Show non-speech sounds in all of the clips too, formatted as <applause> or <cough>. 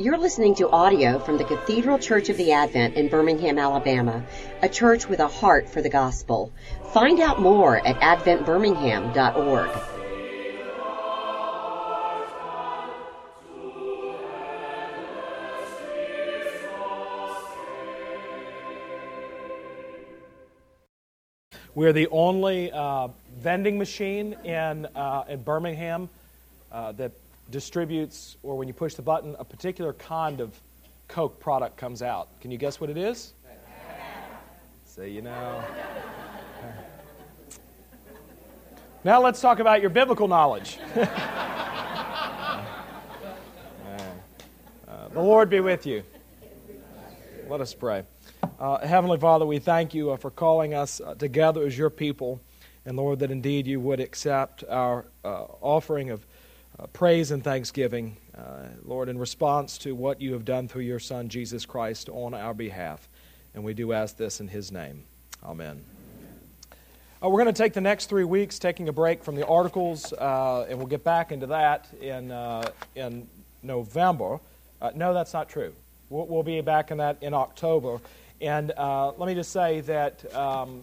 You're listening to audio from the Cathedral Church of the Advent in Birmingham, Alabama, a church with a heart for the gospel. Find out more at adventbirmingham.org. We're the only uh, vending machine in, uh, in Birmingham uh, that distributes, or when you push the button, a particular kind of Coke product comes out. Can you guess what it is? So you know. Now let's talk about your biblical knowledge. <laughs> Uh, the Lord be with you. Let us pray. Uh, Heavenly Father, we thank you uh, for calling us uh, together as your people. And Lord, that indeed you would accept our uh, offering of uh, praise and thanksgiving, Lord, in response to what you have done through your Son, Jesus Christ, on our behalf. And we do ask this in his name. Amen. Uh, we're going to take the next three weeks taking a break from the articles, uh, and we'll get back into that in, uh, in November. no, that's not true. We'll, we'll, be back in that in October. And uh, let me just say that um,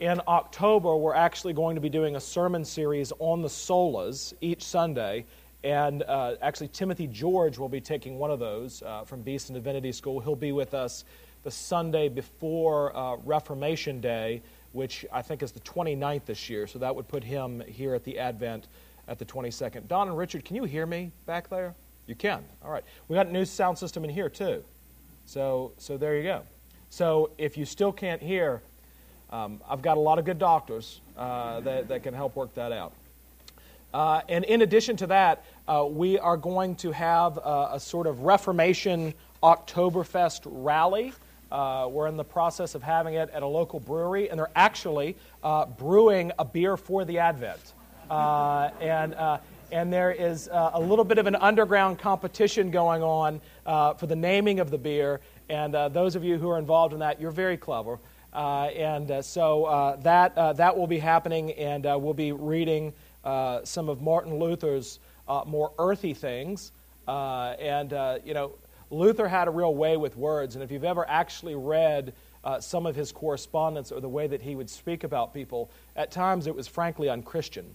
in October, we're actually going to be doing a sermon series on the solas each Sunday. And uh, actually, Timothy George will be taking one of those uh, from Beeson Divinity School. He'll be with us the Sunday before uh, Reformation Day, which I think is the 29th this year. So that would put him here at the Advent at the 22nd. Don and Richard, can you hear me back there? You can. All right. We got a new sound system in here, too. So, so there you go. So if you still can't hear, um, I've got a lot of good doctors uh, that, that can help work that out. Uh, and in addition to that, uh, we are going to have a, a sort of Reformation Oktoberfest rally. Uh, we're in the process of having it at a local brewery, and they're actually uh, brewing a beer for the Advent. Uh, and and there is uh, a little bit of an underground competition going on uh, for the naming of the beer. And uh, those of you who are involved in that, you're very clever. Uh, and uh, so uh, that, that will be happening, and we'll be reading some of Martin Luther's more earthy things. and, you know, Luther had a real way with words, and if you've ever actually read some of his correspondence or the way that he would speak about people, at times it was frankly unchristian.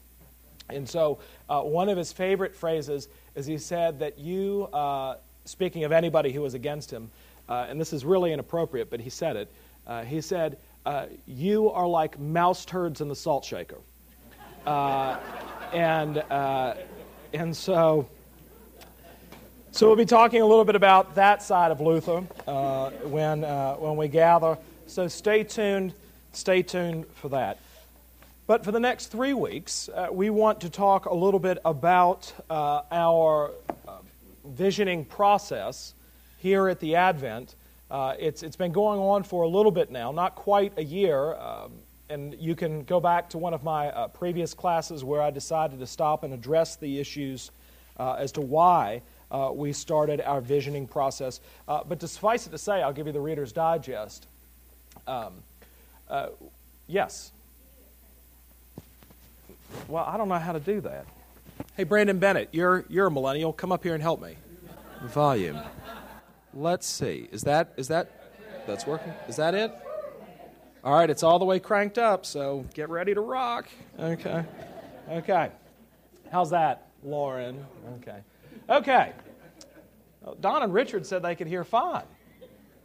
And so, uh, one of his favorite phrases is he said that you, uh, speaking of anybody who was against him, uh, and this is really inappropriate, but he said it. Uh, he said, uh, You are like mouse turds in the salt shaker. Uh, and, and so, so we'll be talking a little bit about that side of Luther when, when we gather. So stay tuned. Stay tuned for that. But for the next three weeks, uh, we want to talk a little bit about uh, our uh, visioning process here at the Advent. Uh, it's, it's been going on for a little bit now, not quite a year. Um, and you can go back to one of my uh, previous classes where I decided to stop and address the issues uh, as to why we started our visioning process. but to suffice it to say, I'll give you the Reader's Digest. Um, yes. Well, I don't know how to do that. Hey, Brandon Bennett, you're, you're a millennial. Come up here and help me. Volume. Let's see. Is that, is that, that's working? Is that it? All right, it's all the way cranked up, so get ready to rock. Okay. Okay. How's that, Lauren? Okay. Okay. Don and Richard said they could hear fine.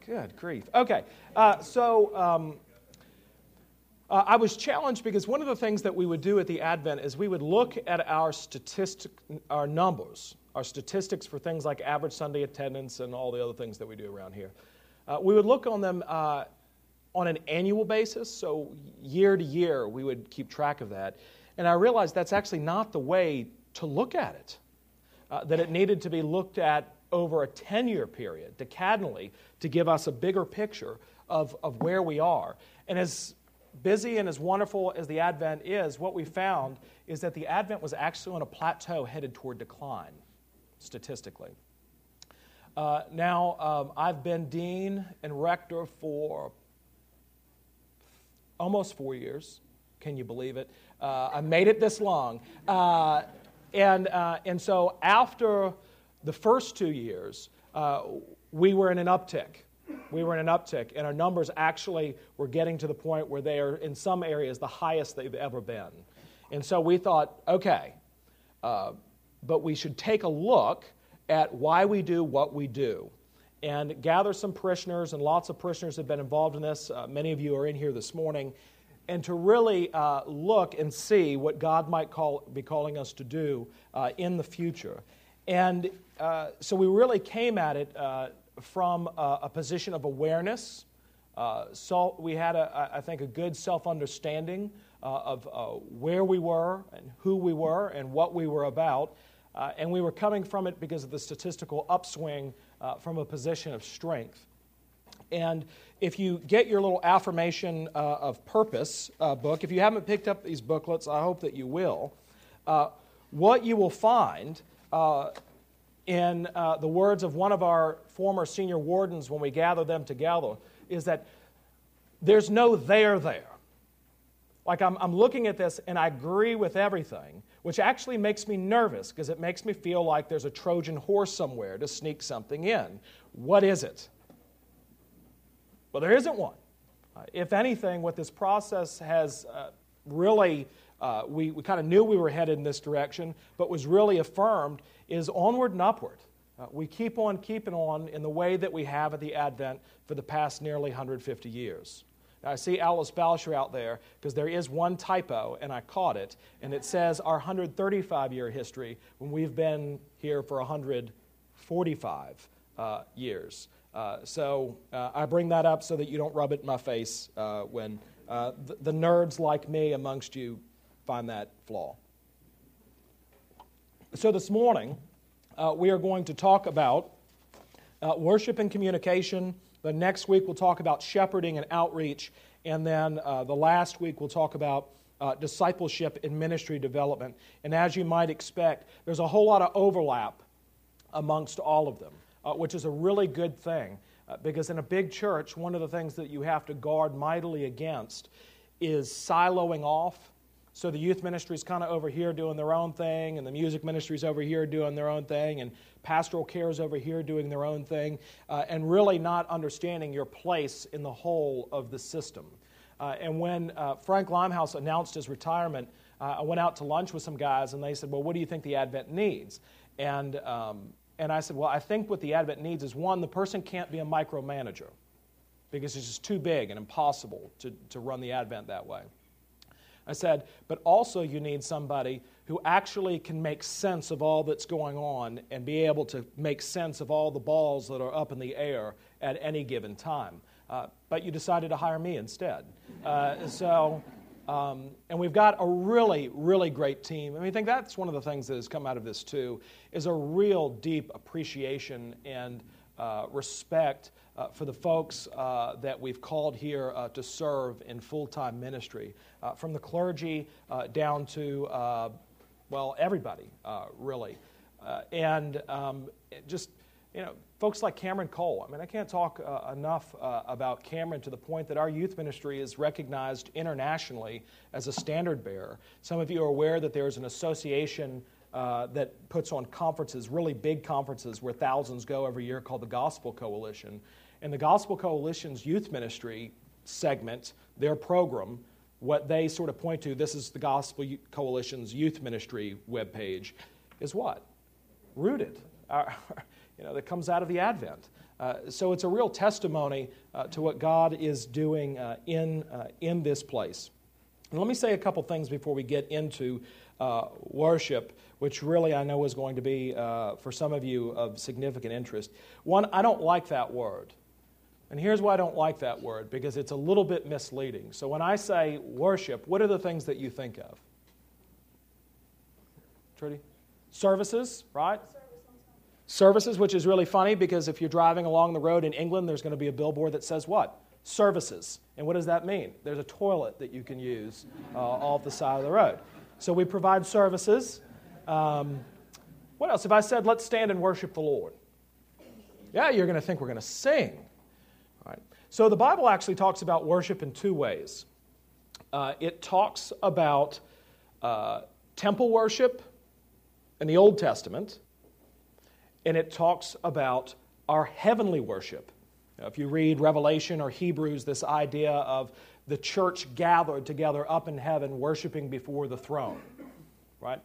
Good grief. Okay. Uh, so, um, uh, I was challenged because one of the things that we would do at the Advent is we would look at our statistic, our numbers, our statistics for things like average Sunday attendance and all the other things that we do around here. Uh, we would look on them uh, on an annual basis, so year to year we would keep track of that. And I realized that's actually not the way to look at it. Uh, that it needed to be looked at over a 10 year period, decadally, to give us a bigger picture of, of where we are. And as busy and as wonderful as the Advent is, what we found is that the Advent was actually on a plateau headed toward decline, statistically. Uh, now, um, I've been dean and rector for almost four years. Can you believe it? Uh, I made it this long. Uh, and, uh, and so after the first two years, uh, we were in an uptick. We were in an uptick, and our numbers actually were getting to the point where they are, in some areas, the highest they've ever been. And so we thought, okay, uh, but we should take a look at why we do what we do and gather some parishioners, and lots of parishioners have been involved in this. Uh, many of you are in here this morning. And to really uh, look and see what God might call, be calling us to do uh, in the future. And uh, so we really came at it uh, from a, a, position of awareness. Uh, so we had, a, I think, a good self understanding of where we were and who we were and what we were about. and we were coming from it because of the statistical upswing uh, from a position of strength. And if you get your little affirmation uh, of purpose uh, book, if you haven't picked up these booklets, I hope that you will. Uh, what you will find uh, in uh, the words of one of our former senior wardens when we gather them together is that there's no there there. Like I'm, I'm looking at this and I agree with everything, which actually makes me nervous because it makes me feel like there's a Trojan horse somewhere to sneak something in. What is it? Well, there isn't one. Uh, if anything, what this process has uh, really, uh, we, we kind of knew we were headed in this direction, but was really affirmed, is onward and upward. Uh, we keep on keeping on in the way that we have at the Advent for the past nearly 150 years. I see Alice Boucher out there because there is one typo, and I caught it, and it says our 135 year history when we've been here for 145 uh, years. Uh, so uh, I bring that up so that you don't rub it in my face uh, when uh, the, nerds like me amongst you find that flaw. So this morning, uh, we are going to talk about worship and communication the next week, we'll talk about shepherding and outreach. And then uh, the last week, we'll talk about uh, discipleship and ministry development. And as you might expect, there's a whole lot of overlap amongst all of them, uh, which is a really good thing. Uh, because in a big church, one of the things that you have to guard mightily against is siloing off so the youth ministry is kind of over here doing their own thing, and the music ministry is over here doing their own thing, and pastoral care is over here doing their own thing, uh, and really not understanding your place in the whole of the system. Uh, and when uh, Frank Limehouse announced his retirement, uh, I went out to lunch with some guys, and they said, Well, what do you think the Advent needs? And, um, and I said, Well, I think what the Advent needs is one, the person can't be a micromanager because it's just too big and impossible to, to run the Advent that way. I said, but also you need somebody who actually can make sense of all that's going on and be able to make sense of all the balls that are up in the air at any given time. Uh, but you decided to hire me instead. Uh, so, um, and we've got a really, really great team. I mean, I think that's one of the things that has come out of this too, is a real deep appreciation and uh, respect uh, for the folks uh, that we've called here uh, to serve in full time ministry, uh, from the clergy uh, down to, well, everybody, really. and um, just, you know, folks like Cameron Cole. I mean, I can't talk enough about Cameron to the point that our youth ministry is recognized internationally as a standard bearer. Some of you are aware that there's an association. Uh, that puts on conferences, really big conferences where thousands go every year called the Gospel Coalition. And the Gospel Coalition's youth ministry segment, their program, what they sort of point to, this is the Gospel Coalition's youth ministry webpage, is what? Rooted. Uh, <laughs> you know, that comes out of the Advent. Uh, so it's a real testimony uh, to what God is doing uh, in, uh, in this place. And let me say a couple things before we get into uh, worship, which really I know is going to be, for some of you, of significant interest. One, I don't like that word. And here's why I don't like that word because it's a little bit misleading. So when I say worship, what are the things that you think of? Trudy? Services, right? Services, which is really funny because if you're driving along the road in England, there's going to be a billboard that says what? Services. And what does that mean? There's a toilet that you can use uh, off the side of the road. So we provide services. Um, what else? If I said, let's stand and worship the Lord, yeah, you're going to think we're going to sing. So the Bible actually talks about worship in two ways. Uh, it talks about uh, temple worship in the Old Testament, and it talks about our heavenly worship. Now, if you read Revelation or Hebrews, this idea of the church gathered together up in heaven worshiping before the throne, right?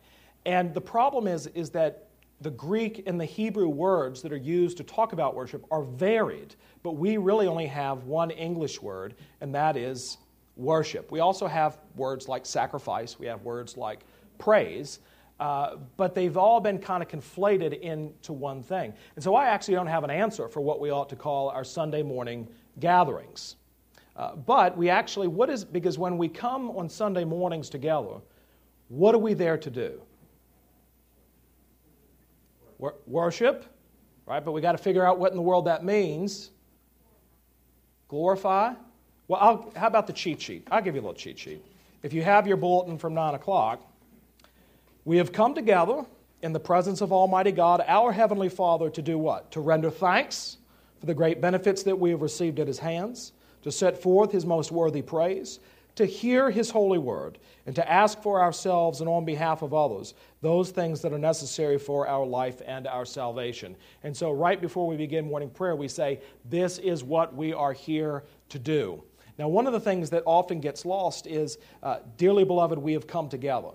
And the problem is, is that the Greek and the Hebrew words that are used to talk about worship are varied, but we really only have one English word, and that is worship. We also have words like sacrifice, we have words like praise, uh, but they've all been kind of conflated into one thing. And so I actually don't have an answer for what we ought to call our Sunday morning gatherings. Uh, but we actually, what is, because when we come on Sunday mornings together, what are we there to do? Worship, right? But we got to figure out what in the world that means. Glorify. Well, I'll, how about the cheat sheet? I'll give you a little cheat sheet. If you have your bulletin from 9 o'clock, we have come together in the presence of Almighty God, our Heavenly Father, to do what? To render thanks for the great benefits that we have received at His hands, to set forth His most worthy praise, to hear His holy word and to ask for ourselves and on behalf of others those things that are necessary for our life and our salvation. And so, right before we begin morning prayer, we say, This is what we are here to do. Now, one of the things that often gets lost is, uh, Dearly beloved, we have come together.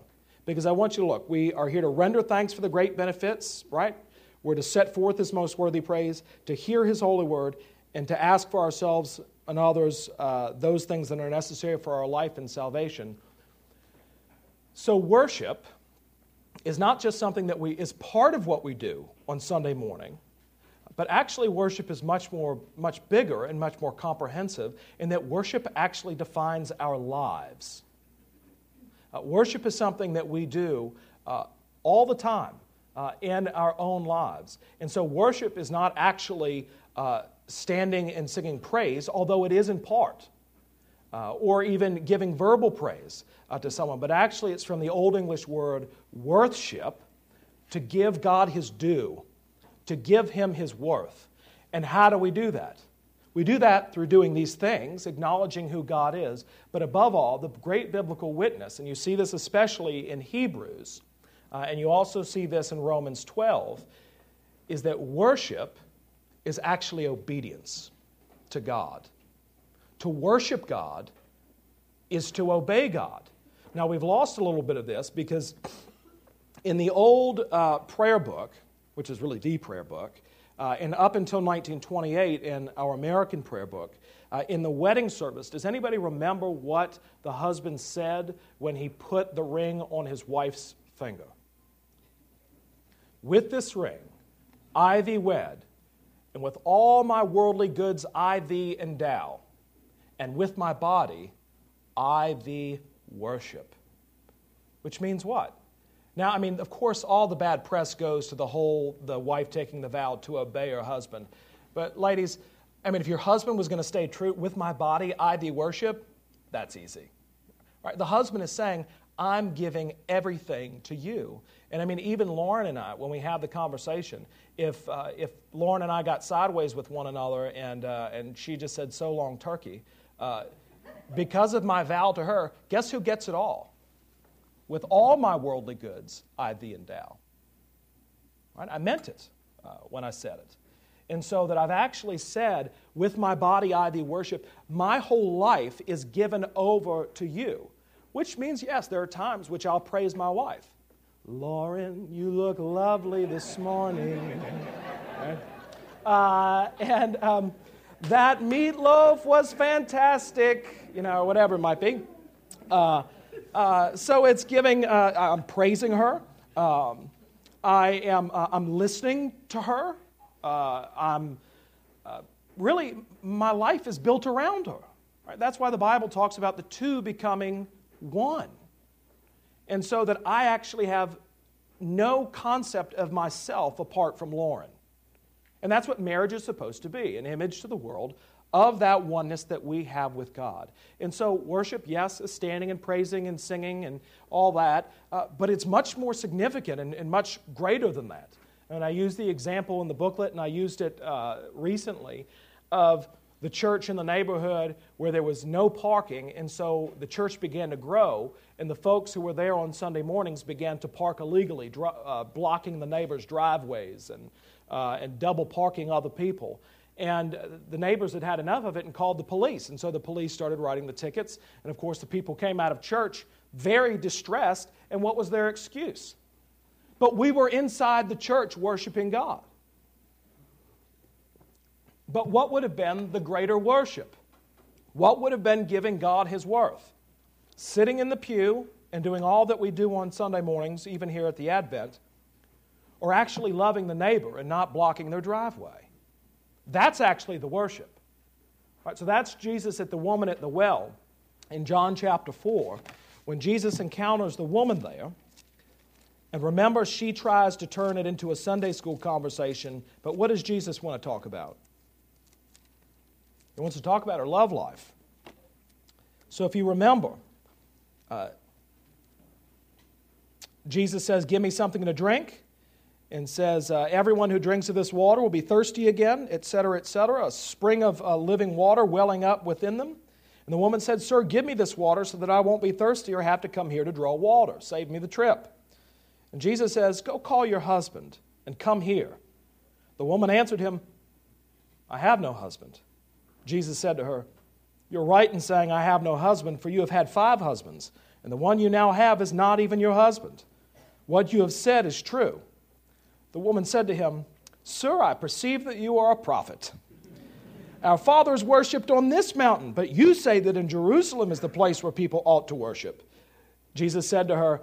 Because I want you to look, we are here to render thanks for the great benefits, right? We're to set forth His most worthy praise, to hear His holy word, and to ask for ourselves and others uh, those things that are necessary for our life and salvation. So, worship is not just something that we is part of what we do on Sunday morning, but actually worship is much more much bigger and much more comprehensive in that worship actually defines our lives. Uh, worship is something that we do uh, all the time uh, in our own lives. And so worship is not actually uh, standing and singing praise, although it is in part, uh, or even giving verbal praise uh, to someone. But actually, it's from the Old English word worthship, to give God his due, to give him his worth. And how do we do that? We do that through doing these things, acknowledging who God is, but above all, the great biblical witness, and you see this especially in Hebrews, uh, and you also see this in Romans 12, is that worship is actually obedience to God. To worship God is to obey God. Now, we've lost a little bit of this because in the old uh, prayer book, which is really the prayer book, uh, and up until 1928 in our American prayer book, uh, in the wedding service, does anybody remember what the husband said when he put the ring on his wife's finger? With this ring, I thee wed, and with all my worldly goods I thee endow, and with my body I thee worship. Which means what? Now, I mean, of course, all the bad press goes to the whole the wife taking the vow to obey her husband. But, ladies, I mean, if your husband was going to stay true with my body, I thee worship, that's easy. Right? The husband is saying, I'm giving everything to you. And I mean, even Lauren and I, when we have the conversation, if, uh, if Lauren and I got sideways with one another and, uh, and she just said, so long, turkey, uh, because of my vow to her, guess who gets it all? With all my worldly goods, I thee endow. Right? I meant it uh, when I said it. And so that I've actually said, with my body I thee worship, my whole life is given over to you. Which means, yes, there are times which I'll praise my wife. Lauren, you look lovely this morning. <laughs> Uh, and um, that meatloaf was fantastic, you know, whatever it might be. Uh, uh, so it's giving, uh, I'm praising her. Um, I am, uh, I'm listening to her. Uh, I'm really, my life is built around her. Right? That's why the Bible talks about the two becoming one. And so that I actually have no concept of myself apart from Lauren. And that's what marriage is supposed to be an image to the world of that oneness that we have with God. And so, worship, yes, is standing and praising and singing and all that, uh, but it's much more significant and, and, much greater than that. And I used the example in the booklet, and I used it uh, recently, of the church in the neighborhood where there was no parking, and so the church began to grow, and the folks who were there on Sunday mornings began to park illegally, uh, blocking the neighbors' driveways and, uh, and double parking other people. And the neighbors had had enough of it and called the police, and so the police started writing the tickets, and of course, the people came out of church very distressed, and what was their excuse? But we were inside the church worshiping God. But what would have been the greater worship? What would have been giving God his worth? Sitting in the pew and doing all that we do on Sunday mornings, even here at the Advent, or actually loving the neighbor and not blocking their driveway? That's actually the worship. Right, so that's Jesus at the woman at the well in John chapter 4, when Jesus encounters the woman there. And remember, she tries to turn it into a Sunday school conversation, but what does Jesus want to talk about? He wants to talk about her love life. So if you remember, uh, Jesus says, Give me something to drink, and says, uh, Everyone who drinks of this water will be thirsty again, etc., etc., a spring of uh, living water welling up within them. And the woman said, Sir, give me this water so that I won't be thirsty or have to come here to draw water. Save me the trip. And Jesus says, Go call your husband and come here. The woman answered him, I have no husband. Jesus said to her, You're right in saying, I have no husband, for you have had five husbands, and the one you now have is not even your husband. What you have said is true. The woman said to him, Sir, I perceive that you are a prophet. Our fathers worshipped on this mountain, but you say that in Jerusalem is the place where people ought to worship. Jesus said to her,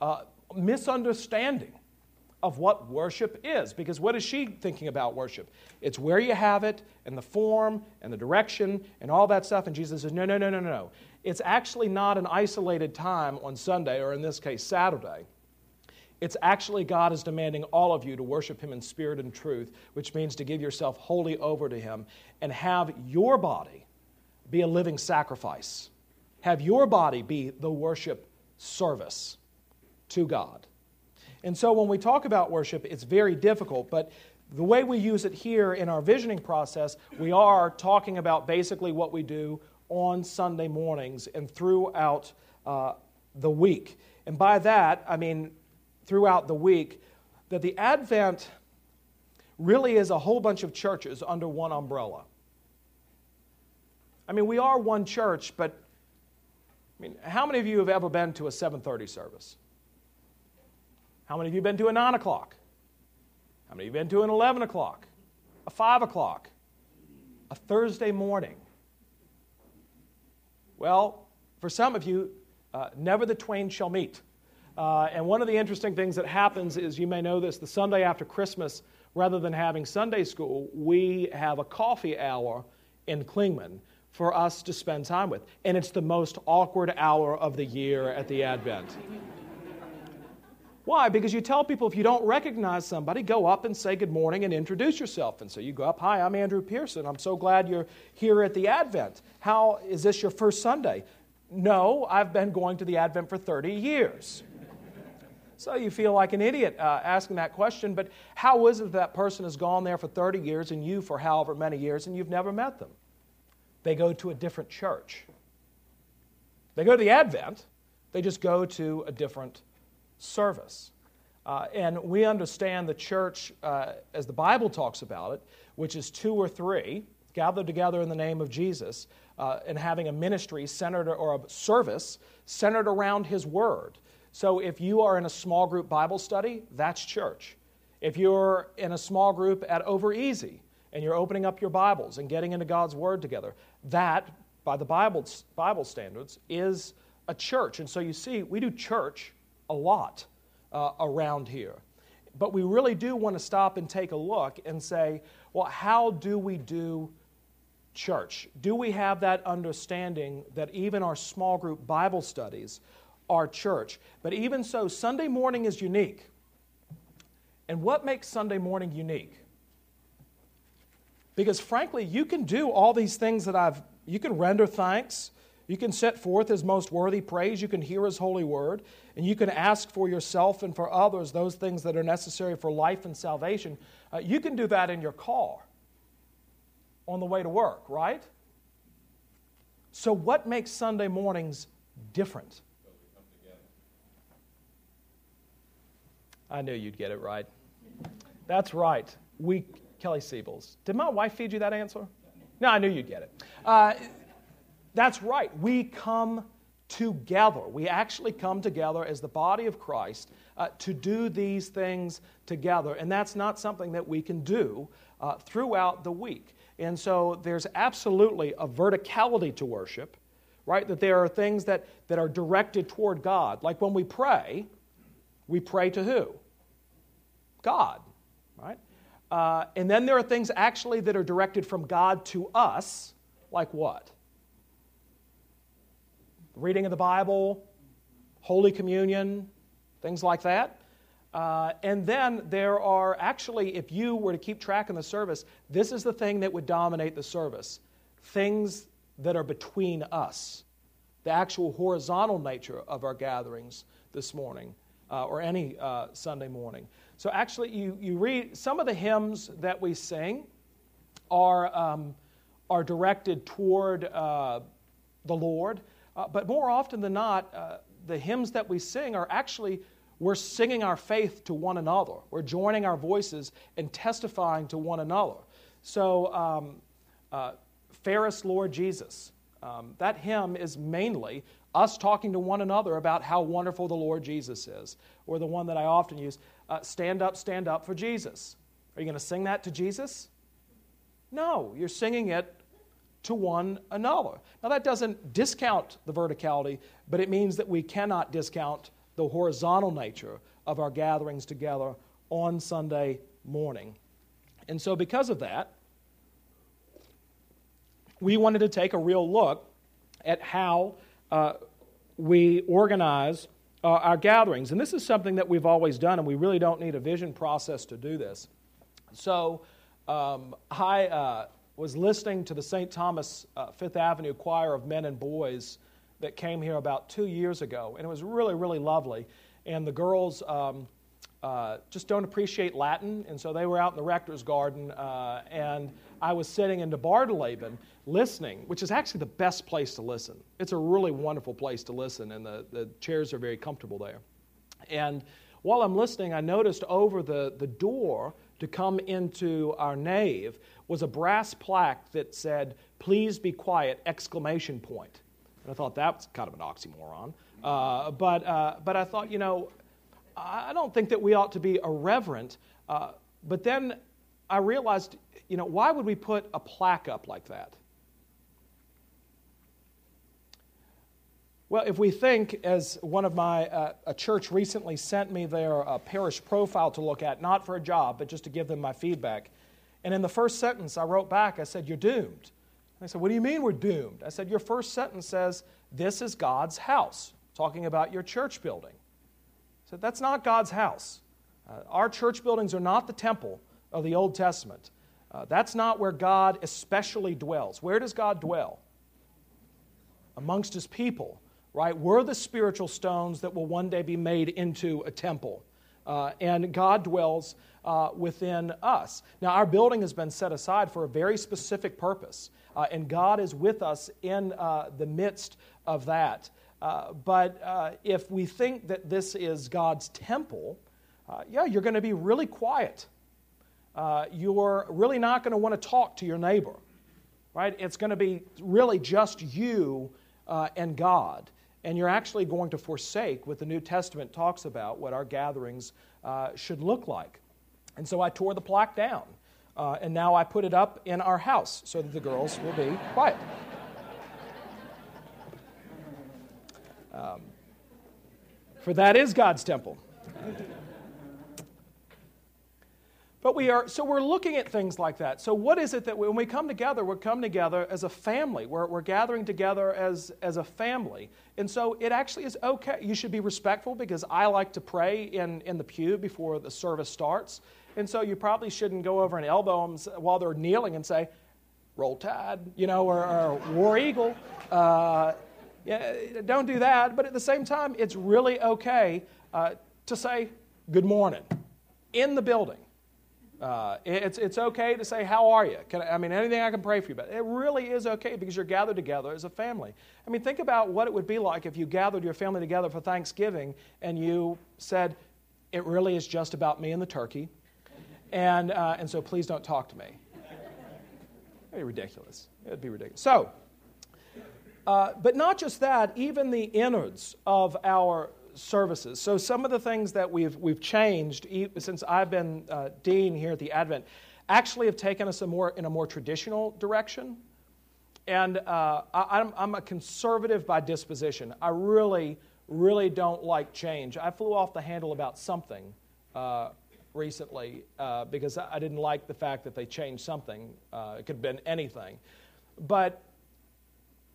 uh, misunderstanding of what worship is. Because what is she thinking about worship? It's where you have it, and the form, and the direction, and all that stuff. And Jesus says, no, no, no, no, no. It's actually not an isolated time on Sunday, or in this case, Saturday. It's actually God is demanding all of you to worship Him in spirit and truth, which means to give yourself wholly over to Him and have your body be a living sacrifice. Have your body be the worship service to God. And so when we talk about worship, it's very difficult, but the way we use it here in our visioning process, we are talking about basically what we do on Sunday mornings and throughout uh, the week. And by that, I mean throughout the week, that the Advent really is a whole bunch of churches under one umbrella. I mean, we are one church, but I mean, how many of you have ever been to a 7:30 service? How many of you have been to a 9 o'clock? How many of you have been to an 11 o'clock? A 5 o'clock? A Thursday morning? Well, for some of you, uh, never the twain shall meet. Uh, and one of the interesting things that happens is you may know this the Sunday after Christmas, rather than having Sunday school, we have a coffee hour in Klingman for us to spend time with. And it's the most awkward hour of the year at the Advent. Why? Because you tell people if you don't recognize somebody, go up and say good morning and introduce yourself. And so you go up, Hi, I'm Andrew Pearson. I'm so glad you're here at the Advent. How is this your first Sunday? No, I've been going to the Advent for 30 years. So you feel like an idiot uh, asking that question, but how is it that person has gone there for 30 years and you for however many years and you've never met them? They go to a different church. They go to the Advent, they just go to a different service. Uh, and we understand the church, uh, as the Bible talks about it, which is two or three gathered together in the name of Jesus uh, and having a ministry centered or a service centered around His Word. So if you are in a small group Bible study, that's church. If you're in a small group at Over Easy and you're opening up your Bibles and getting into God's Word together, that, by the Bible, Bible standards, is a church. And so you see, we do church a lot uh, around here. But we really do want to stop and take a look and say, well, how do we do church? Do we have that understanding that even our small group Bible studies are church? But even so, Sunday morning is unique. And what makes Sunday morning unique? Because frankly, you can do all these things that I've, you can render thanks, you can set forth His most worthy praise, you can hear His holy word, and you can ask for yourself and for others those things that are necessary for life and salvation. Uh, you can do that in your car on the way to work, right? So, what makes Sunday mornings different? I knew you'd get it right. That's right. We, Kelly Siebels. Did my wife feed you that answer? No, I knew you'd get it. Uh, that's right. We come together. We actually come together as the body of Christ uh, to do these things together. And that's not something that we can do uh, throughout the week. And so there's absolutely a verticality to worship, right? That there are things that, that are directed toward God. Like when we pray, we pray to who? God, right? Uh, and then there are things actually that are directed from God to us, like what? Reading of the Bible, Holy Communion, things like that. Uh, and then there are actually, if you were to keep track in the service, this is the thing that would dominate the service things that are between us, the actual horizontal nature of our gatherings this morning uh, or any uh, Sunday morning. So, actually, you, you read some of the hymns that we sing are, um, are directed toward uh, the Lord, uh, but more often than not, uh, the hymns that we sing are actually we're singing our faith to one another. We're joining our voices and testifying to one another. So, um, uh, Fairest Lord Jesus, um, that hymn is mainly us talking to one another about how wonderful the Lord Jesus is. Or the one that I often use uh, Stand up, stand up for Jesus. Are you going to sing that to Jesus? No, you're singing it to one another. Now, that doesn't discount the verticality, but it means that we cannot discount the horizontal nature of our gatherings together on Sunday morning. And so, because of that, we wanted to take a real look at how uh, we organize uh, our gatherings. And this is something that we've always done, and we really don't need a vision process to do this. So um, I uh, was listening to the St. Thomas uh, Fifth Avenue Choir of Men and Boys that came here about two years ago, and it was really, really lovely. And the girls um, uh, just don't appreciate Latin, and so they were out in the rector's garden, uh, and I was sitting in the Bardeleben listening, which is actually the best place to listen. It's a really wonderful place to listen, and the, the chairs are very comfortable there. And while I'm listening, I noticed over the, the door to come into our nave was a brass plaque that said, Please be quiet! exclamation point. And I thought that was kind of an oxymoron. Uh, but, uh, but I thought, you know, I don't think that we ought to be irreverent. Uh, but then I realized, you know, why would we put a plaque up like that? Well, if we think, as one of my, uh, a church recently sent me their uh, parish profile to look at, not for a job, but just to give them my feedback. And in the first sentence, I wrote back, I said, You're doomed. I said, What do you mean we're doomed? I said, Your first sentence says, This is God's house, talking about your church building. I said, That's not God's house. Uh, our church buildings are not the temple of the Old Testament. Uh, that's not where God especially dwells. Where does God dwell? Amongst his people, right? We're the spiritual stones that will one day be made into a temple. Uh, and God dwells uh, within us. Now, our building has been set aside for a very specific purpose, uh, and God is with us in uh, the midst of that. Uh, but uh, if we think that this is God's temple, yeah, you're going to be really quiet. you're really not going to want to talk to your neighbor, right? It's going to be really just you and God and you're actually going to forsake what the New Testament talks about, what our gatherings uh, should look like. And so I tore the plaque down, uh, and now I put it up in our house so that the girls will be quiet. Um, for that is God's temple. But we are, so we're looking at things like that. So, what is it that when we come together, we're come together as a family. We're, we're gathering together as, as a family. And so, it actually is okay. You should be respectful because I like to pray in, in the pew before the service starts. And so, you probably shouldn't go over and elbow them while they're kneeling and say, Roll Tide, you know, or, or War Eagle. Uh, yeah, don't do that. But at the same time, it's really okay uh, to say, Good morning in the building. Uh, it's, it's okay to say, How are you? I, I mean, anything I can pray for you about. It really is okay because you're gathered together as a family. I mean, think about what it would be like if you gathered your family together for Thanksgiving and you said, It really is just about me and the turkey. And, uh, and so please don't talk to me. It'd be ridiculous. It'd be ridiculous. So, uh, but not just that, even the innards of our services. So some of the things that we've, we've changed since I've been uh, dean here at the Advent actually have taken us a more, in a more traditional direction. And uh, I, am I'm a conservative by disposition. I really, really don't like change. I flew off the handle about something uh, recently uh, because I didn't like the fact that they changed something. Uh, it could have been anything. But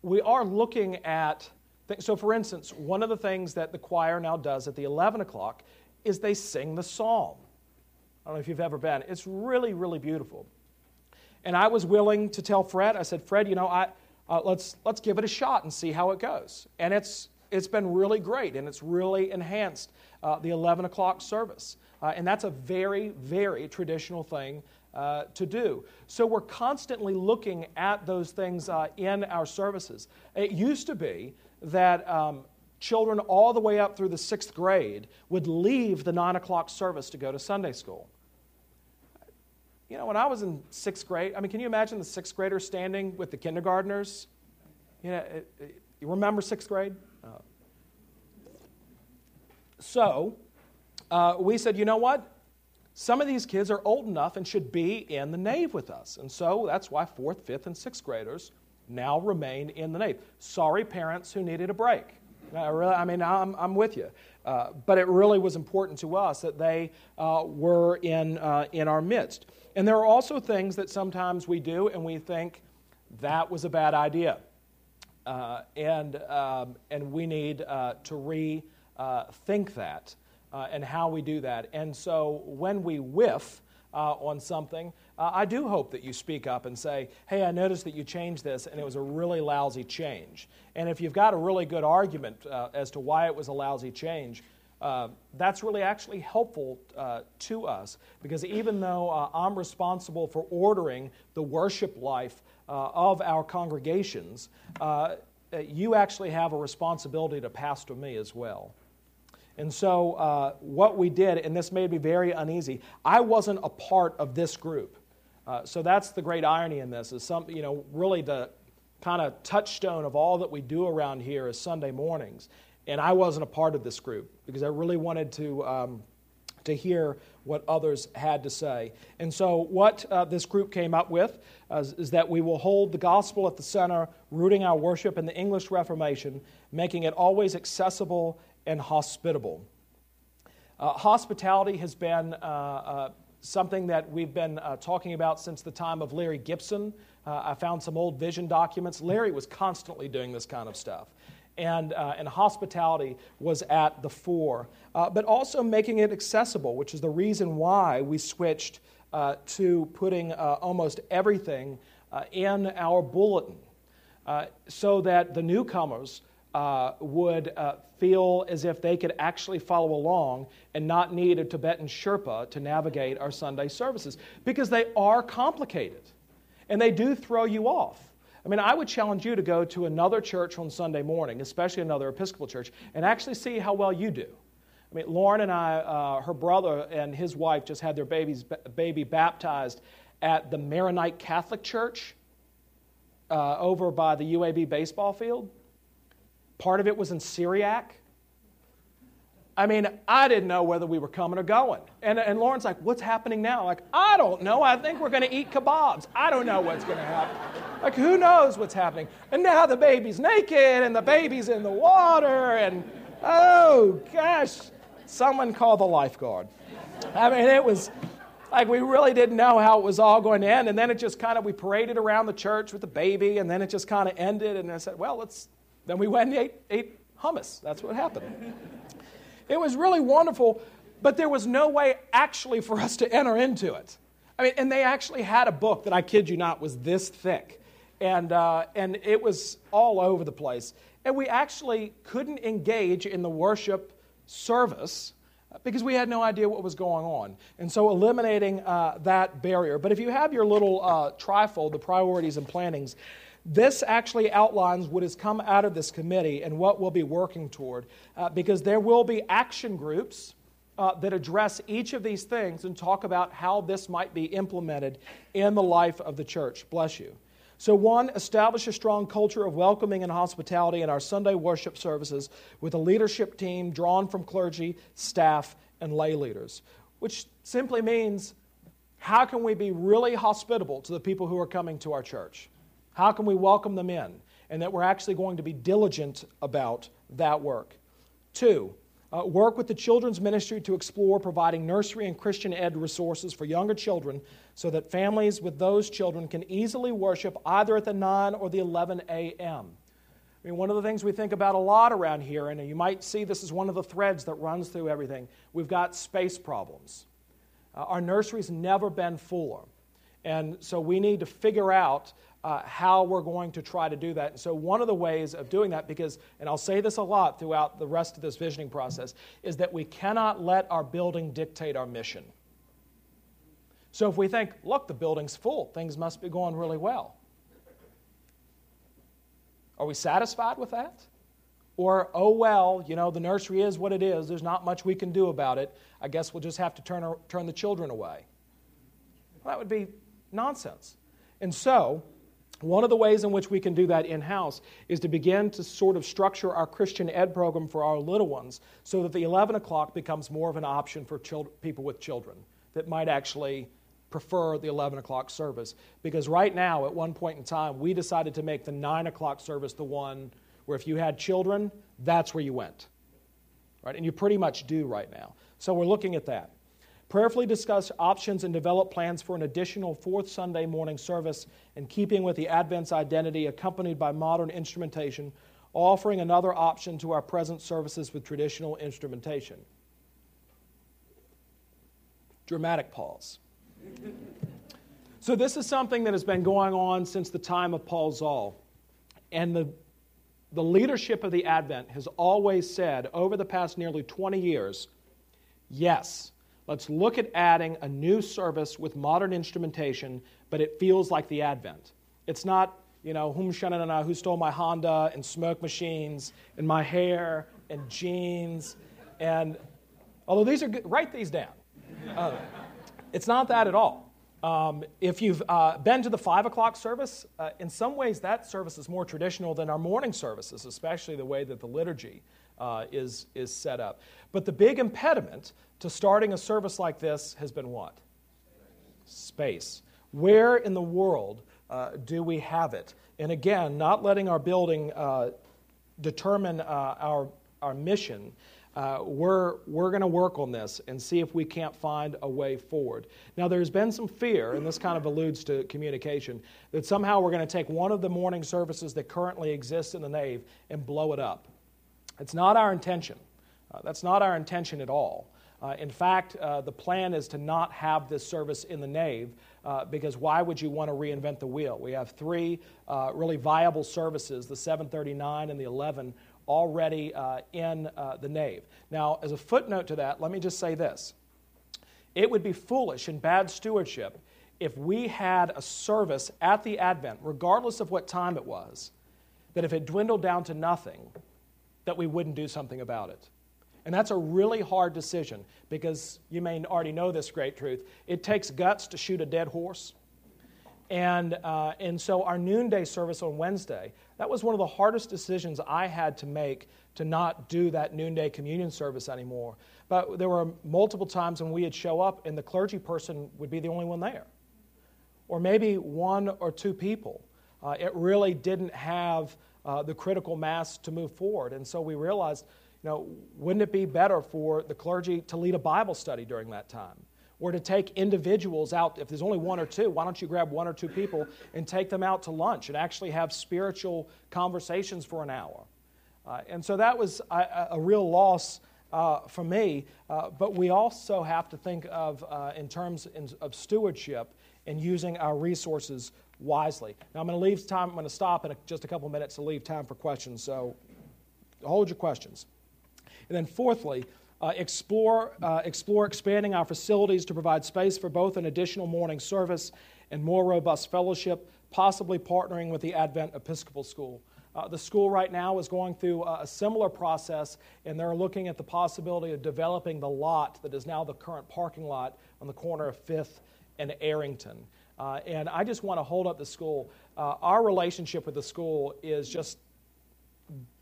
we are looking at so, for instance, one of the things that the choir now does at the 11 o'clock is they sing the psalm. I don't know if you've ever been. It's really, really beautiful. And I was willing to tell Fred, I said, Fred, you know, I, uh, let's, let's give it a shot and see how it goes. And it's, it's been really great, and it's really enhanced uh, the 11 o'clock service. Uh, and that's a very, very traditional thing uh, to do. So we're constantly looking at those things uh, in our services. It used to be that um, children all the way up through the sixth grade would leave the nine o'clock service to go to Sunday school. You know, when I was in sixth grade, I mean, can you imagine the sixth graders standing with the kindergartners? You know, it, it, you remember sixth grade? Uh, so uh, we said, you know what? Some of these kids are old enough and should be in the nave with us. And so that's why fourth, fifth, and sixth graders now remain in the nave. Sorry, parents who needed a break. I, really, I mean, I'm, I'm with you. Uh, but it really was important to us that they uh, were in, uh, in our midst. And there are also things that sometimes we do and we think that was a bad idea. Uh, and, um, and we need uh, to rethink uh, that and how we do that. And so when we whiff, uh, on something, uh, I do hope that you speak up and say, hey, I noticed that you changed this and it was a really lousy change. And if you've got a really good argument uh, as to why it was a lousy change, uh, that's really actually helpful uh, to us because even though uh, I'm responsible for ordering the worship life of our congregations, you actually have a responsibility to pastor me as well. And so, uh, what we did, and this made me very uneasy, I wasn't a part of this group. Uh, so, that's the great irony in this, is some, you know, really the kind of touchstone of all that we do around here is Sunday mornings. And I wasn't a part of this group because I really wanted to, um, to hear what others had to say. And so, what uh, this group came up with uh, is, is that we will hold the gospel at the center, rooting our worship in the English Reformation, making it always accessible and hospitable. Uh, hospitality has been uh, uh, something that we've been uh, talking about since the time of Larry Gibson. Uh, I found some old vision documents. Larry was constantly doing this kind of stuff. And, uh, and hospitality was at the fore, but also making it accessible, which is the reason why we switched to putting almost everything in our bulletin so that the newcomers uh, would uh, feel as if they could actually follow along and not need a Tibetan Sherpa to navigate our Sunday services because they are complicated and they do throw you off. I mean, I would challenge you to go to another church on Sunday morning, especially another Episcopal church, and actually see how well you do. I mean, Lauren and I, uh, her brother and his wife just had their babies, baby baptized at the Maronite Catholic Church uh, over by the UAB baseball field. Part of it was in Syriac. I mean, I didn't know whether we were coming or going. And, and Lauren's like, What's happening now? Like, I don't know. I think we're going to eat kebabs. I don't know what's going to happen. Like, who knows what's happening? And now the baby's naked and the baby's in the water. And oh, gosh, someone call the lifeguard. I mean, it was, like we really didn't know how it was all going to end. And then it just kind of, we paraded around the church with the baby, and then it just kind of ended. And I said, well, let's, then we went and ate, ate hummus. That's what happened. it was really wonderful, but there was no way actually for us to enter into it. I mean, and they actually had a book that I kid you not was this thick. And, uh, and it was all over the place. And we actually couldn't engage in the worship service because we had no idea what was going on. And so eliminating uh, that barrier. But if you have your little uh, trifold, the priorities and plannings, this actually outlines what has come out of this committee and what we'll be working toward uh, because there will be action groups. Uh, that address each of these things and talk about how this might be implemented in the life of the church. Bless you. So, one, establish a strong culture of welcoming and hospitality in our Sunday worship services with a leadership team drawn from clergy, staff, and lay leaders, which simply means how can we be really hospitable to the people who are coming to our church? How can we welcome them in? And that we're actually going to be diligent about that work. Two, uh, work with the children's ministry to explore providing nursery and Christian ed resources for younger children so that families with those children can easily worship either at the 9 or the 11 a.m. I mean, one of the things we think about a lot around here, and you might see this is one of the threads that runs through everything, we've got space problems. Uh, our nursery's never been fuller. And so we need to figure out uh, how we're going to try to do that. And so, one of the ways of doing that, because, and I'll say this a lot throughout the rest of this visioning process, is that we cannot let our building dictate our mission. So, if we think, look, the building's full, things must be going really well, are we satisfied with that? Or, oh, well, you know, the nursery is what it is, there's not much we can do about it, I guess we'll just have to turn, turn the children away. Well, that would be nonsense. And so, one of the ways in which we can do that in house is to begin to sort of structure our Christian ed program for our little ones so that the 11 o'clock becomes more of an option for people with children that might actually prefer the 11 o'clock service. Because right now, at one point in time, we decided to make the 9 o'clock service the one where if you had children, that's where you went. Right? And you pretty much do right now. So we're looking at that prayerfully discuss options and develop plans for an additional fourth Sunday morning service in keeping with the Advent's identity, accompanied by modern instrumentation, offering another option to our present services with traditional instrumentation. Dramatic pause. so, this is something that has been going on since the time of Paul Zahl. And the, the leadership of the Advent has always said, over the past nearly 20 years, yes, Let's look at adding a new service with modern instrumentation, but it feels like the Advent. It's not, you know, whom shanana, who stole my Honda and smoke machines and my hair and jeans. And although these are good, write these down. Uh, it's not that at all. Um, if you've uh, been to the 5 o'clock service, uh, in some ways that service is more traditional than our morning services, especially the way that the liturgy uh, is, is set up. But the big impediment to starting a service like this has been what? Space. Where in the world uh, do we have it? And again, not letting our building uh, determine uh, our, our mission. Uh, we're we're going to work on this and see if we can't find a way forward. Now, there's been some fear, and this kind of alludes to communication, that somehow we're going to take one of the morning services that currently exists in the nave and blow it up. It's not our intention. Uh, that's not our intention at all. Uh, in fact, uh, the plan is to not have this service in the nave uh, because why would you want to reinvent the wheel? We have three uh, really viable services the 739 and the 11 already uh, in uh, the nave. Now, as a footnote to that, let me just say this it would be foolish and bad stewardship if we had a service at the Advent, regardless of what time it was, that if it dwindled down to nothing, that we wouldn't do something about it. And that's a really hard decision because you may already know this great truth. It takes guts to shoot a dead horse. And, uh, and so, our noonday service on Wednesday, that was one of the hardest decisions I had to make to not do that noonday communion service anymore. But there were multiple times when we'd show up and the clergy person would be the only one there, or maybe one or two people. Uh, it really didn't have uh, the critical mass to move forward. And so we realized you know, wouldn't it be better for the clergy to lead a Bible study during that time? or to take individuals out. If there's only one or two, why don't you grab one or two people and take them out to lunch and actually have spiritual conversations for an hour? Uh, and so that was a, a real loss uh, for me. Uh, but we also have to think of, uh, in terms of stewardship, and using our resources wisely. Now, I'm going to leave time, I'm going to stop in just a couple minutes to leave time for questions, so hold your questions. And then, fourthly, uh, explore, uh, explore expanding our facilities to provide space for both an additional morning service and more robust fellowship, possibly partnering with the Advent Episcopal School. Uh, the school right now is going through a similar process, and they're looking at the possibility of developing the lot that is now the current parking lot on the corner of 5th and Arrington. Uh, and I just want to hold up the school. Uh, our relationship with the school is just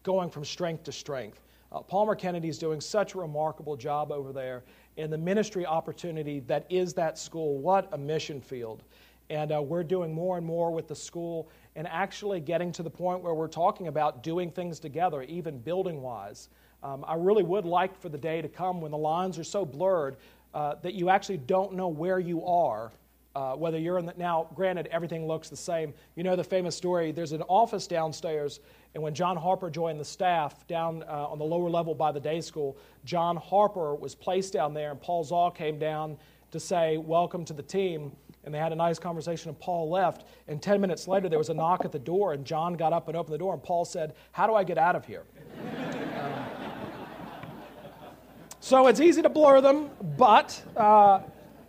going from strength to strength. Uh, Palmer Kennedy is doing such a remarkable job over there, and the ministry opportunity that is that school. What a mission field! And uh, we're doing more and more with the school and actually getting to the point where we're talking about doing things together, even building wise. Um, I really would like for the day to come when the lines are so blurred uh, that you actually don't know where you are. Uh, whether you're in the, now, granted, everything looks the same. You know the famous story. There's an office downstairs, and when John Harper joined the staff down uh, on the lower level by the day school, John Harper was placed down there, and Paul Zahl came down to say, Welcome to the team. And they had a nice conversation, and Paul left. And 10 minutes later, there was a knock at the door, and John got up and opened the door, and Paul said, How do I get out of here? <laughs> So it's easy to blur them, but, uh,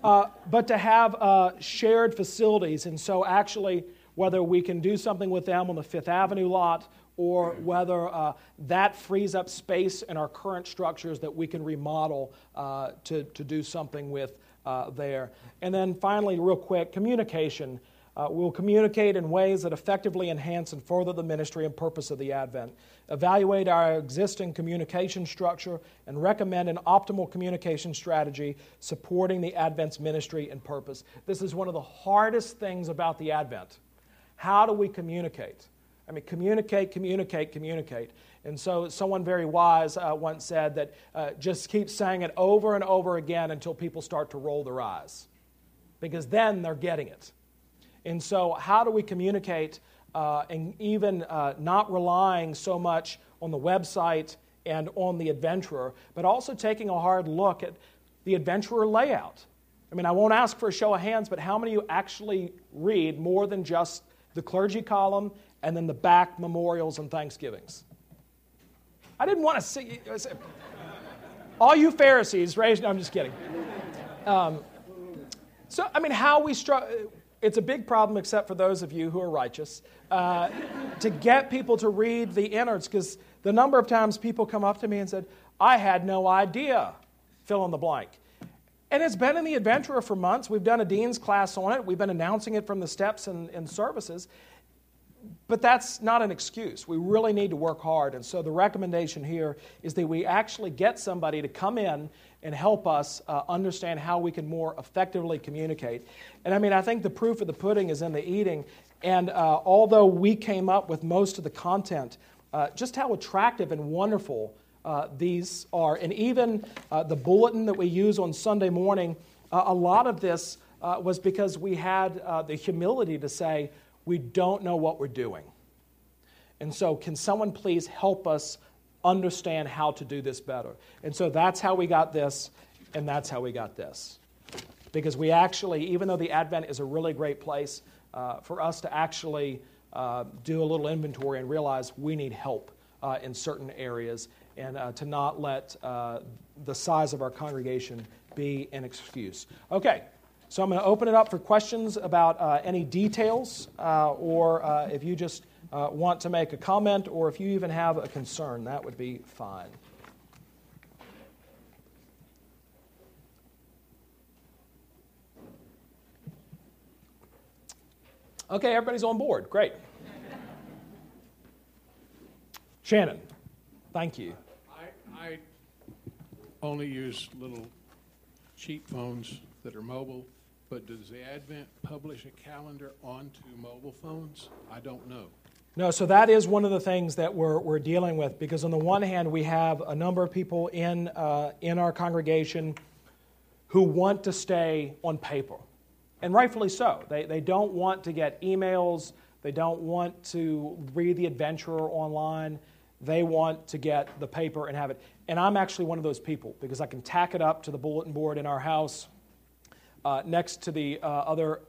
uh, but to have uh, shared facilities. And so, actually, whether we can do something with them on the Fifth Avenue lot or whether uh, that frees up space in our current structures that we can remodel uh, to, to do something with uh, there. And then finally, real quick, communication. Uh, we'll communicate in ways that effectively enhance and further the ministry and purpose of the Advent. Evaluate our existing communication structure and recommend an optimal communication strategy supporting the Advent's ministry and purpose. This is one of the hardest things about the Advent. How do we communicate? I mean, communicate, communicate, communicate. And so, someone very wise uh, once said that uh, just keep saying it over and over again until people start to roll their eyes, because then they're getting it. And so, how do we communicate uh, and even uh, not relying so much on the website and on the adventurer, but also taking a hard look at the adventurer layout? I mean, I won't ask for a show of hands, but how many of you actually read more than just the clergy column and then the back memorials and thanksgivings? I didn't want to see. All you Pharisees, raise. No, I'm just kidding. Um, so, I mean, how we struggle it's a big problem, except for those of you who are righteous, uh, to get people to read the innards. Because the number of times people come up to me and said, I had no idea, fill in the blank. And it's been in the Adventurer for months. We've done a dean's class on it. We've been announcing it from the steps and, and services. But that's not an excuse. We really need to work hard. And so the recommendation here is that we actually get somebody to come in and help us uh, understand how we can more effectively communicate. And I mean, I think the proof of the pudding is in the eating. And uh, although we came up with most of the content, uh, just how attractive and wonderful uh, these are. And even uh, the bulletin that we use on Sunday morning, uh, a lot of this was because we had the humility to say, we don't know what we're doing. And so, can someone please help us understand how to do this better? And so, that's how we got this, and that's how we got this. Because we actually, even though the Advent is a really great place uh, for us to actually uh, do a little inventory and realize we need help uh, in certain areas and uh, to not let uh, the size of our congregation be an excuse. Okay, so I'm going to open it up for questions about uh, any details, uh, or uh, if you just uh, want to make a comment, or if you even have a concern, that would be fine. Okay, everybody's on board. Great. Shannon, thank you. I, I only use little cheap phones that are mobile but does the Advent publish a calendar onto mobile phones? I don't know. No, so that is one of the things that we're, we're dealing with because, on the one hand, we have a number of people in, uh, in our congregation who want to stay on paper. And rightfully so. They, they don't want to get emails, they don't want to read The Adventurer online. They want to get the paper and have it. And I'm actually one of those people because I can tack it up to the bulletin board in our house uh, next to the uh, other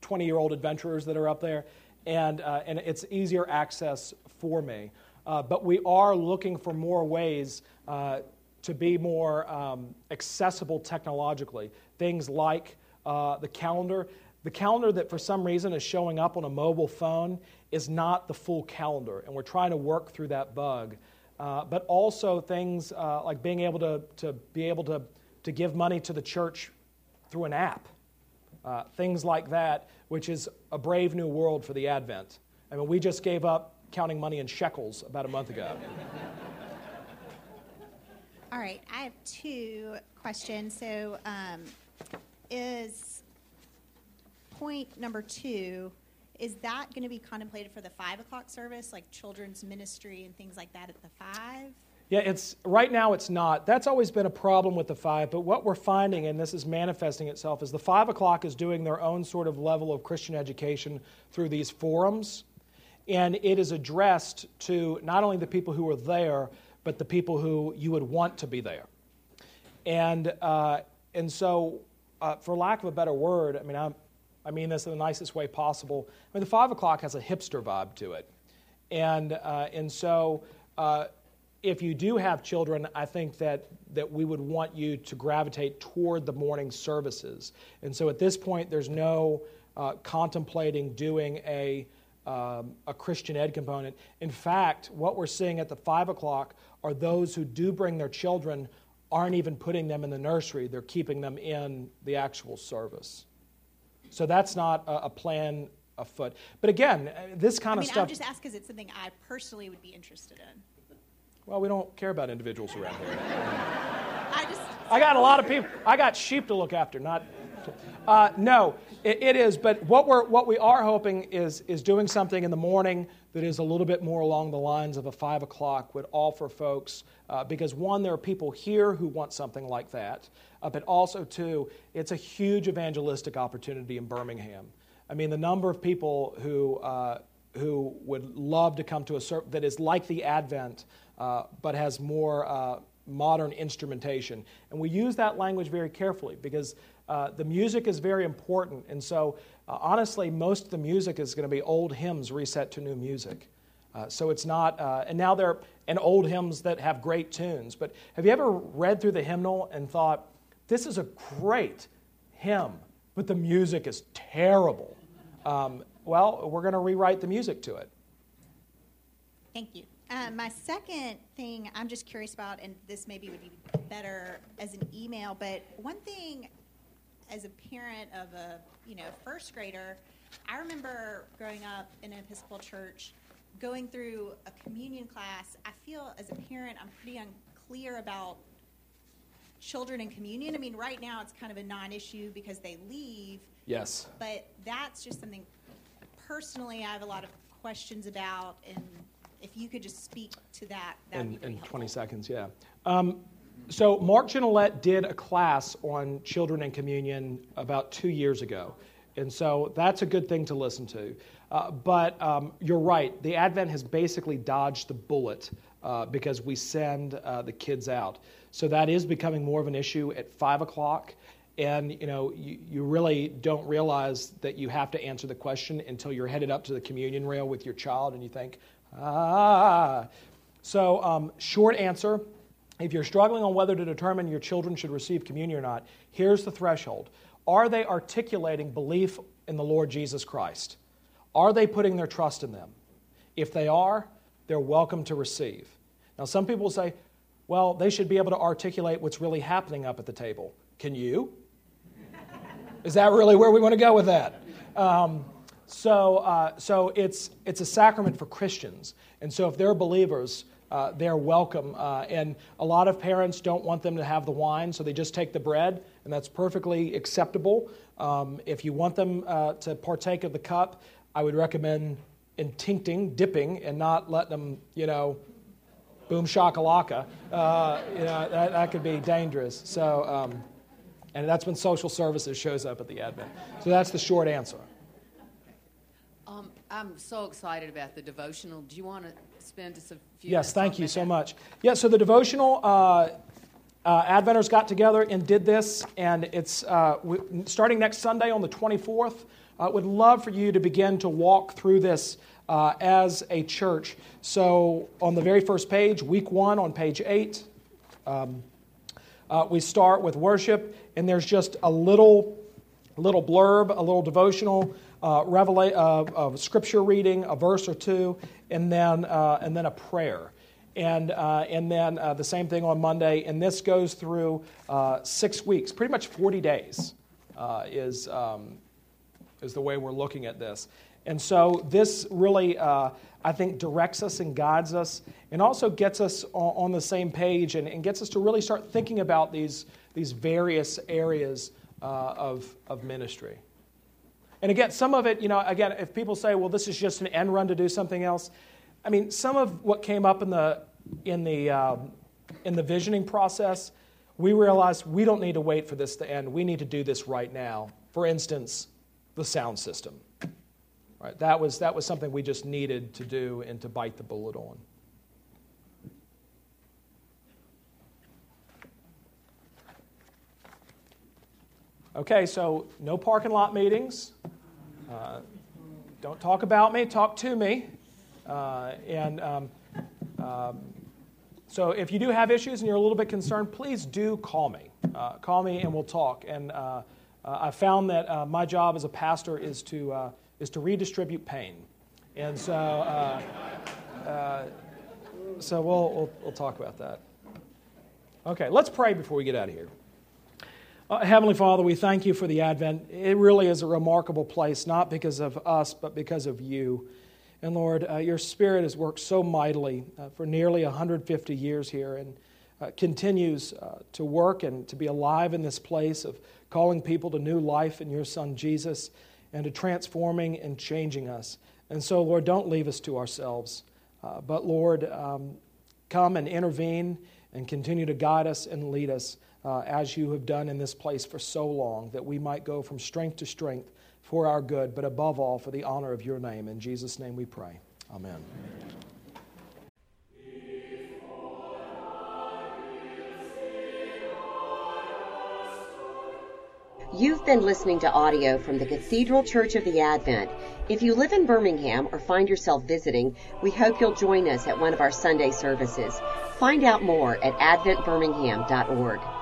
20 year old adventurers that are up there, and, uh, and it's easier access for me. Uh, but we are looking for more ways uh, to be more um, accessible technologically. Things like the calendar. The calendar that for some reason is showing up on a mobile phone is not the full calendar, and we're trying to work through that bug. Uh, but also things uh, like being able to, to be able to, to give money to the church through an app. Uh, things like that, which is a brave new world for the Advent. I mean, we just gave up counting money in shekels about a month ago. <laughs> All right, I have two questions. So, um, is point number two, is that going to be contemplated for the five o'clock service, like children's ministry and things like that at the five? Yeah, it's right now it's not. That's always been a problem with the five. But what we're finding, and this is manifesting itself, is the five o'clock is doing their own sort of level of Christian education through these forums, and it is addressed to not only the people who are there, but the people who you would want to be there. And uh, and so, uh, for lack of a better word, I mean I'm, I mean this in the nicest way possible. I mean the five o'clock has a hipster vibe to it, and uh, and so uh, if you do have children, I think that, that we would want you to gravitate toward the morning services. And so at this point, there's no uh, contemplating doing a, um, a Christian ed component. In fact, what we're seeing at the 5 o'clock are those who do bring their children aren't even putting them in the nursery, they're keeping them in the actual service. So that's not a, a plan afoot. But again, uh, this kind I mean, of stuff. I'm just asking because it's something I personally would be interested in. Well, we don't care about individuals around here. I just. I got a lot of people. I got sheep to look after, not. Uh, no, it, it is. But what we're what we are hoping is is doing something in the morning that is a little bit more along the lines of a five o'clock would offer folks uh, because one, there are people here who want something like that, uh, but also two, it's a huge evangelistic opportunity in Birmingham. I mean, the number of people who uh, who would love to come to a service that is like the Advent but has more uh, modern instrumentation. And we use that language very carefully because uh, the music is very important. And so, uh, honestly, most of the music is going to be old hymns reset to new music. Uh, so it's not, and now there are and old hymns that have great tunes. But have you ever read through the hymnal and thought, this is a great hymn, but the music is terrible? Um, well, we're going to rewrite the music to it. Thank you. Um, my second thing I'm just curious about, and this maybe would be better as an email, but one thing as a parent of a you know first grader, I remember growing up in an Episcopal church, going through a communion class. I feel as a parent, I'm pretty unclear about children in communion. I mean, right now it's kind of a non-issue because they leave. Yes. But that's just something personally I have a lot of questions about and you could just speak to that, that in, in 20 seconds, yeah. Um, so Mark Genelette did a class on children and communion about two years ago. And so that's a good thing to listen to. Uh, but um, you're right, the Advent has basically dodged the bullet uh, because we send uh, the kids out. So that is becoming more of an issue at 5 o'clock. And you know, you, you really don't realize that you have to answer the question until you're headed up to the communion rail with your child and you think, Ah. So, um, short answer if you're struggling on whether to determine your children should receive communion or not, here's the threshold. Are they articulating belief in the Lord Jesus Christ? Are they putting their trust in them? If they are, they're welcome to receive. Now, some people say, well, they should be able to articulate what's really happening up at the table. Can you? Is that really where we want to go with that? Um, so, uh, so it's, it's a sacrament for Christians. And so if they're believers, uh, they're welcome. Uh, and a lot of parents don't want them to have the wine, so they just take the bread, and that's perfectly acceptable. Um, if you want them uh, to partake of the cup, I would recommend intincting, dipping, and not let them, you know, boom shakalaka. Uh, you know, that, that could be dangerous. So, um, And that's when social services shows up at the Advent. So that's the short answer. I'm so excited about the devotional. Do you want to spend just a few minutes? Yes, thank you so that? much. Yeah, so the devotional, uh, uh, Adventers got together and did this, and it's uh, w- starting next Sunday on the 24th. Uh, would love for you to begin to walk through this uh, as a church. So, on the very first page, week one on page eight, um, uh, we start with worship, and there's just a little, little blurb, a little devotional, uh, revela- uh, scripture reading, a verse or two, and then uh, and then a prayer, and uh, and then uh, the same thing on Monday. And this goes through six weeks, pretty much 40 days, is um, is the way we're looking at this. And so this really, uh, I think, directs us and guides us, and also gets us on, on the same page and, and, gets us to really start thinking about these, these various areas uh, of, of ministry. And again, some of it, you know, again, if people say, well, this is just an end run to do something else, I mean, some of what came up in the, in the, um, in the visioning process, we realized we don't need to wait for this to end. We need to do this right now. For instance, the sound system. Right? That, was, that was something we just needed to do and to bite the bullet on. Okay, so no parking lot meetings. Uh, don't talk about me, talk to me. Uh, and um, um, so if you do have issues and you're a little bit concerned, please do call me. Uh, call me and we'll talk. And uh, uh, I found that uh, my job as a pastor is to, is to redistribute pain. And so, so we'll, we'll, we'll, talk about that. Okay, let's pray before we get out of here. Uh, Heavenly Father, we thank you for the Advent. It really is a remarkable place, not because of us, but because of you. And Lord, your Spirit has worked so mightily for nearly 150 years here and continues to work and to be alive in this place of calling people to new life in your Son Jesus and to transforming and changing us. And so, Lord, don't leave us to ourselves, uh, but Lord, um, come and intervene and continue to guide us and lead us uh, as you have done in this place for so long, that we might go from strength to strength for our good, but above all for the honor of your name. In Jesus' name we pray. Amen. Amen. You've been listening to audio from the Cathedral Church of the Advent. If you live in Birmingham or find yourself visiting, we hope you'll join us at one of our Sunday services. Find out more at adventbirmingham.org.